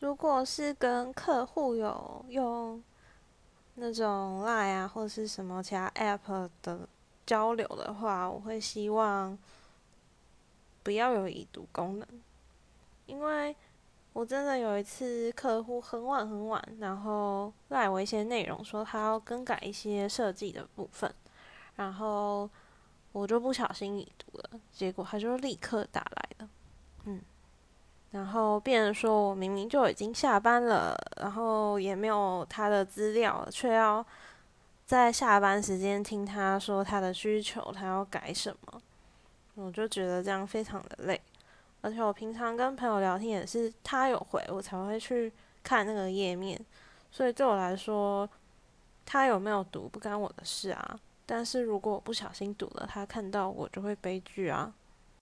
如果是跟客户有用那种 Line 啊，或者是什么其他 App 的交流的话，我会希望不要有已读功能，因为我真的有一次客户很晚很晚，然后赖我一些内容，说他要更改一些设计的部分，然后我就不小心已读了，结果他就立刻打来了，嗯。然后变成说我明明就已经下班了，然后也没有他的资料，却要在下班时间听他说他的需求，他要改什么，我就觉得这样非常的累。而且我平常跟朋友聊天也是他有回我才会去看那个页面，所以对我来说，他有没有读不干我的事啊。但是如果我不小心读了，他看到我就会悲剧啊。